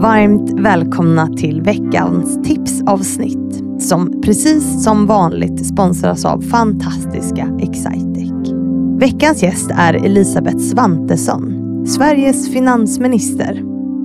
Varmt välkomna till veckans tipsavsnitt som precis som vanligt sponsras av fantastiska Excitec. Veckans gäst är Elisabeth Svantesson, Sveriges finansminister.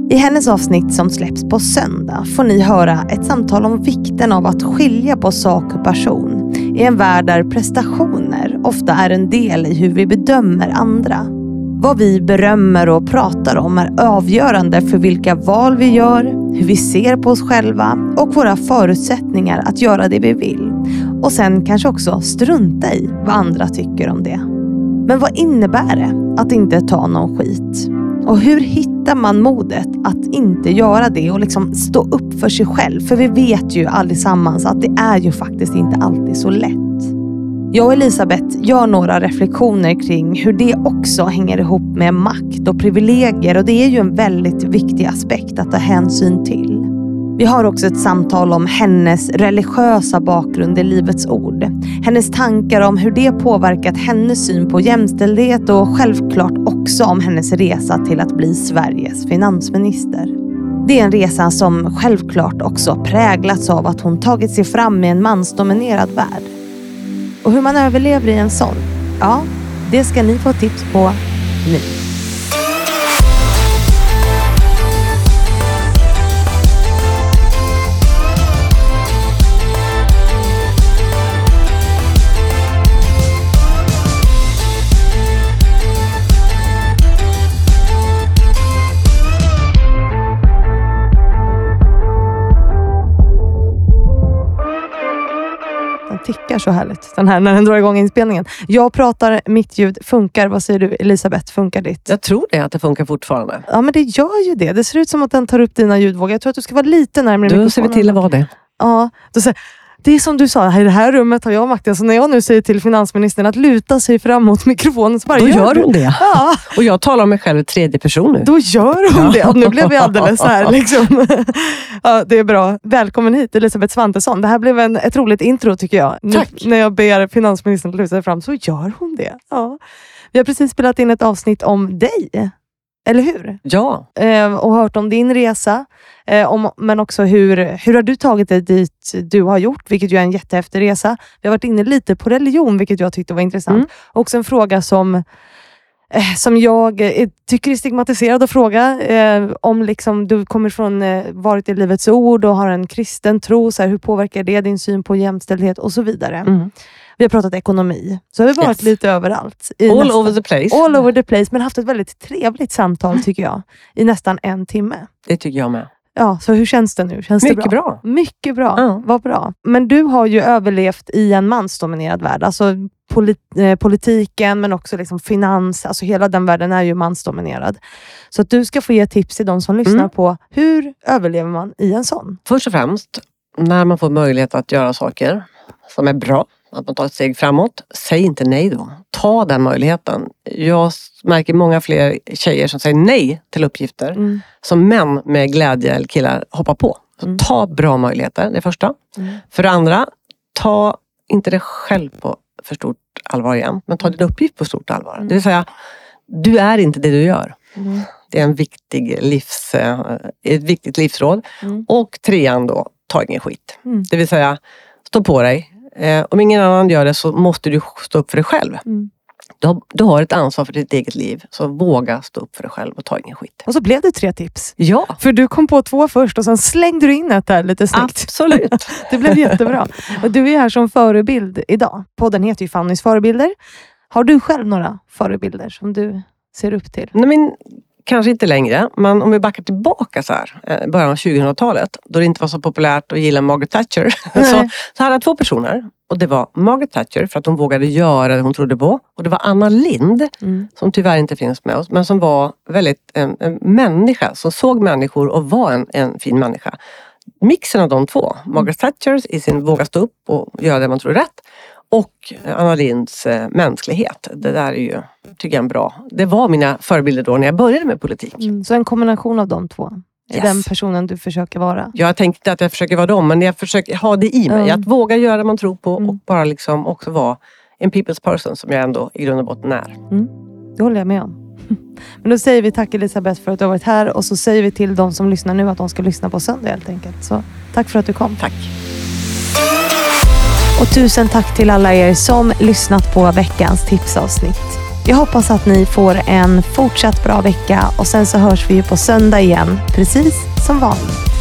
I hennes avsnitt som släpps på söndag får ni höra ett samtal om vikten av att skilja på sak och person i en värld där prestationer ofta är en del i hur vi bedömer andra. Vad vi berömmer och pratar om är avgörande för vilka val vi gör, hur vi ser på oss själva och våra förutsättningar att göra det vi vill. Och sen kanske också strunta i vad andra tycker om det. Men vad innebär det att inte ta någon skit? Och hur hittar man modet att inte göra det och liksom stå upp för sig själv? För vi vet ju allesammans att det är ju faktiskt inte alltid så lätt. Jag och Elisabeth gör några reflektioner kring hur det också hänger ihop med makt och privilegier och det är ju en väldigt viktig aspekt att ta hänsyn till. Vi har också ett samtal om hennes religiösa bakgrund i Livets Ord. Hennes tankar om hur det påverkat hennes syn på jämställdhet och självklart också om hennes resa till att bli Sveriges finansminister. Det är en resa som självklart också präglats av att hon tagit sig fram i en mansdominerad värld. Och hur man överlever i en sån, ja, det ska ni få tips på nu. Tickar så härligt, den här, när den drar igång inspelningen. Jag pratar, mitt ljud funkar. Vad säger du Elisabeth? Funkar ditt? Jag tror det, att det funkar fortfarande. Ja, men det gör ju det. Det ser ut som att den tar upp dina ljudvågor. Jag tror att du ska vara lite närmare Då ser mikrofonen. vi till att vara det. Ja, då säger, det är som du sa, i det här rummet har jag makten. Så när jag nu säger till finansministern att luta sig fram mot mikrofonen så bara Då gör hon det. Ja, Och jag talar om mig själv i tredje person nu. då gör hon det. Och nu blev vi alldeles så här. Liksom. Ja, det är bra. Välkommen hit Elisabeth Svantesson. Det här blev en, ett roligt intro tycker jag. Nu, Tack. när jag ber finansministern att luta sig fram så gör hon det. Ja. Vi har precis spelat in ett avsnitt om dig. Eller hur? Ja, eh, och hört om din resa. Eh, om, men också hur, hur har du tagit dig dit du har gjort, vilket ju är en jättehäftig resa. Vi har varit inne lite på religion, vilket jag tyckte var intressant. Mm. Också en fråga som, som jag eh, tycker är stigmatiserad att fråga. Eh, om liksom du kommer från, eh, varit i Livets Ord och har en kristen tro, så här, hur påverkar det din syn på jämställdhet och så vidare. mm. Vi har pratat ekonomi, så har vi varit Yes. lite överallt. all nästan- over the place. all over the place, men haft ett väldigt trevligt samtal tycker jag. I nästan en timme. Det tycker jag med. Ja, så hur känns det nu? Känns Mycket det bra? bra. Mycket bra. Ja. Vad bra. Men du har ju överlevt i en mansdominerad värld. Alltså polit- eh, politiken, men också liksom finans. Alltså hela den världen är ju mansdominerad. Så att du ska få ge tips till de som lyssnar Mm. på hur överlever man i en sån? Först och främst, när man får möjlighet att göra saker som är bra, att man tar ett steg framåt, säg inte nej då. Ta den möjligheten. Jag märker många fler tjejer som säger nej till uppgifter Mm. som män med glädje eller killar hoppar på. Så Mm. ta bra möjligheter, det första. Mm. För det andra, ta inte dig själv på för stort allvar igen, men ta din uppgift på stort allvar. Mm. Det vill säga, du är inte det du gör. Mm. Det är en viktig livs, eh, ett viktigt livsråd. Mm. Och trean då, ta ingen skit. Mm. Det vill säga, stå på dig. Eh, om ingen annan gör det så måste du stå upp för dig själv. Mm. Du har, du har ett ansvar för ditt eget liv, så våga stå upp för dig själv och ta ingen skit. Och så blev det tre tips. Ja, För du kom på två först och sen slängde du in ett där lite snyggt. absolut. Det blev jättebra. Och du är här som förebild idag. Podden heter ju Fannys förebilder. Har du själv några förebilder som du ser upp till? Nej, men, kanske inte längre, men om vi backar tillbaka så här, eh, början av 2000-talet, då det inte var så populärt att gilla Margaret Thatcher, så, så hade jag två personer. Och det var Margaret Thatcher för att hon vågade göra det hon trodde på. Och det var Anna Lind Mm. som tyvärr inte finns med oss, men som var väldigt en, en människa som såg människor och var en, en fin människa. Mixen av de två, Margaret Thatcher i sin våga stå upp och göra det man tror är rätt och Anna Linds eh, mänsklighet. Det där är ju, tycker jag, är bra. Det var mina förebilder då när jag började med politik. Mm. Så en kombination av de två är Yes. den personen du försöker vara. Jag tänkte att jag försöker vara dem, men jag försöker ha det i mig. Ja. Att våga göra det man tror på Mm. och bara liksom också vara en people's person som jag ändå i grund och botten är. Det håller jag med om. Men då säger vi tack Elisabeth för att du har varit här och så säger vi till de som lyssnar nu att de ska lyssna på söndag helt enkelt. Så tack för att du kom. Tack. Och tusen tack till alla er som lyssnat på veckans tipsavsnitt. Jag hoppas att ni får en fortsatt bra vecka och sen så hörs vi ju på söndag igen, precis som vanligt.